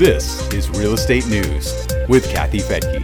This is Real Estate News with Kathy Fettke.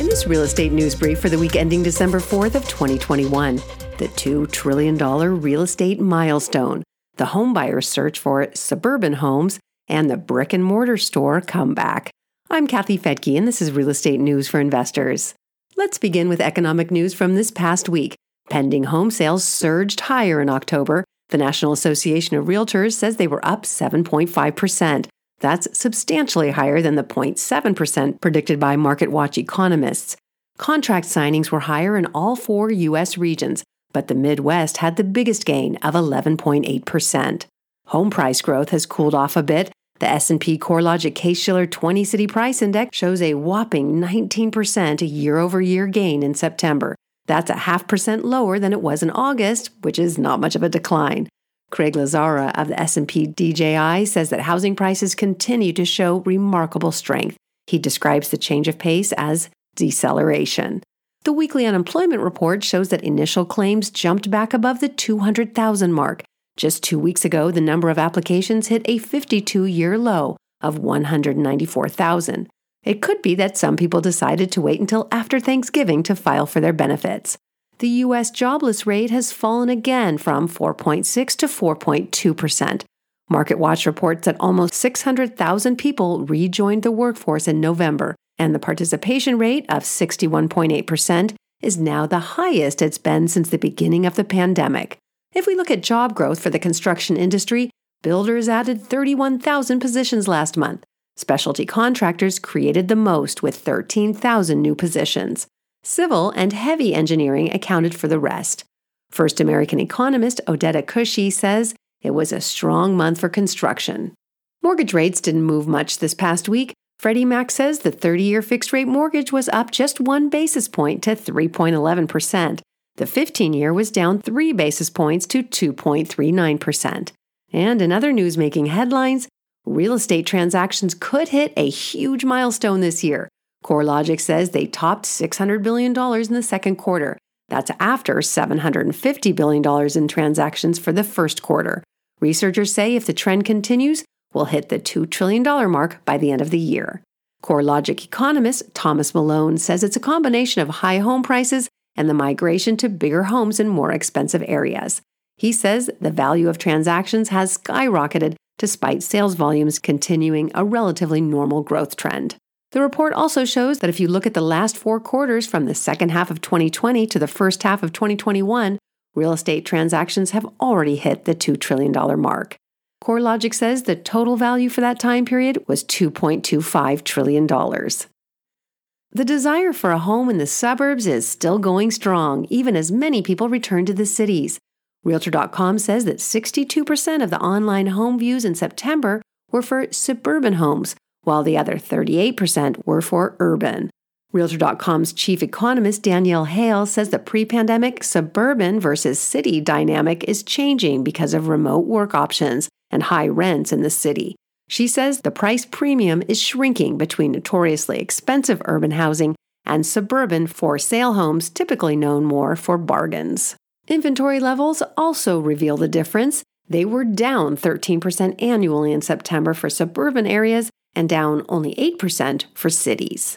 In this real estate news brief for the week ending December 4th of 2021, the $2 trillion real estate milestone, the homebuyer search for suburban homes, and the brick and mortar store comeback. I'm Kathy Fettke, and this is Real Estate News for Investors. Let's begin with economic news from this past week. Pending home sales surged higher in October, the National Association of Realtors says they were up 7.5%. That's substantially higher than the 0.7% predicted by MarketWatch economists. Contract signings were higher in all four U.S. regions, but the Midwest had the biggest gain of 11.8%. Home price growth has cooled off a bit. The S&P CoreLogic Case-Shiller 20 City Price Index shows a whopping 19% year-over-year gain in September. That's a half percent lower than it was in August, which is not much of a decline. Craig Lazzara of the S&P DJI says that housing prices continue to show remarkable strength. He describes the change of pace as deceleration. The weekly unemployment report shows that initial claims jumped back above the 200,000 mark. Just 2 weeks ago, the number of applications hit a 52-year low of 194,000. It could be that some people decided to wait until after Thanksgiving to file for their benefits. The U.S. jobless rate has fallen again from 4.6 to 4.2%. MarketWatch reports that almost 600,000 people rejoined the workforce in November, and the participation rate of 61.8% is now the highest it's been since the beginning of the pandemic. If we look at job growth for the construction industry, builders added 31,000 positions last month. Specialty contractors created the most with 13,000 new positions. Civil and heavy engineering accounted for the rest. First American economist Odeta Kushi says it was a strong month for construction. Mortgage rates didn't move much this past week. Freddie Mac says the 30 year fixed rate mortgage was up just one basis point to 3.11%. The 15 year was down three basis points to 2.39%. And in other news making headlines, Real estate transactions could hit a huge milestone this year. CoreLogic says they topped $600 billion in the second quarter. That's after $750 billion in transactions for the first quarter. Researchers say if the trend continues, we'll hit the $2 trillion mark by the end of the year. CoreLogic economist Thomas Malone says it's a combination of high home prices and the migration to bigger homes in more expensive areas. He says the value of transactions has skyrocketed despite sales volumes continuing a relatively normal growth trend. The report also shows that if you look at the last four quarters from the second half of 2020 to the first half of 2021, real estate transactions have already hit the $2 trillion mark. CoreLogic says the total value for that time period was $2.25 trillion. The desire for a home in the suburbs is still going strong, even as many people return to the cities. Realtor.com says that 62% of the online home views in September were for suburban homes, while the other 38% were for urban. Realtor.com's chief economist Danielle Hale says the pre pandemic suburban versus city dynamic is changing because of remote work options and high rents in the city. She says the price premium is shrinking between notoriously expensive urban housing and suburban for sale homes, typically known more for bargains. Inventory levels also reveal the difference. They were down 13% annually in September for suburban areas and down only 8% for cities.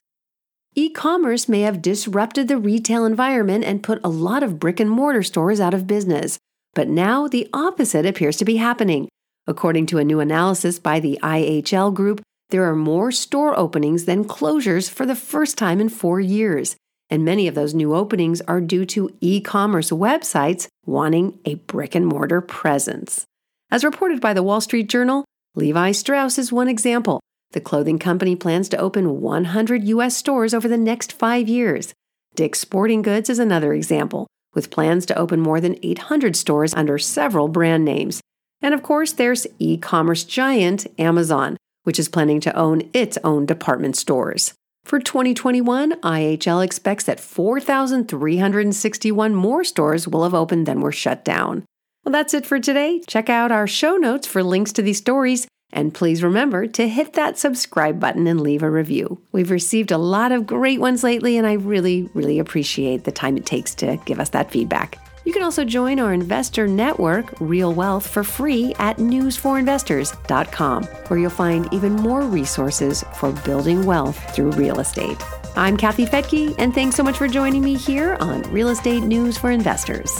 E commerce may have disrupted the retail environment and put a lot of brick and mortar stores out of business, but now the opposite appears to be happening. According to a new analysis by the IHL Group, there are more store openings than closures for the first time in four years and many of those new openings are due to e commerce websites wanting a brick and mortar presence. As reported by the Wall Street Journal, Levi Strauss is one example. The clothing company plans to open 100 U.S. stores over the next five years. Dick's Sporting Goods is another example, with plans to open more than 800 stores under several brand names. And of course, there's e commerce giant Amazon, which is planning to own its own department stores. For 2021, IHL expects that 4,361 more stores will have opened than were shut down. Well, that's it for today. Check out our show notes for links to these stories, and please remember to hit that subscribe button and leave a review. We've received a lot of great ones lately, and I really, really appreciate the time it takes to give us that feedback. You can also join our investor network, Real Wealth, for free at newsforinvestors.com, where you'll find even more resources for building wealth through real estate. I'm Kathy Fettke, and thanks so much for joining me here on Real Estate News for Investors.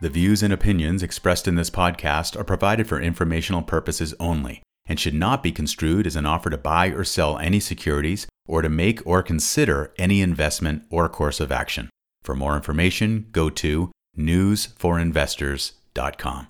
The views and opinions expressed in this podcast are provided for informational purposes only and should not be construed as an offer to buy or sell any securities or to make or consider any investment or course of action. For more information, go to newsforinvestors.com.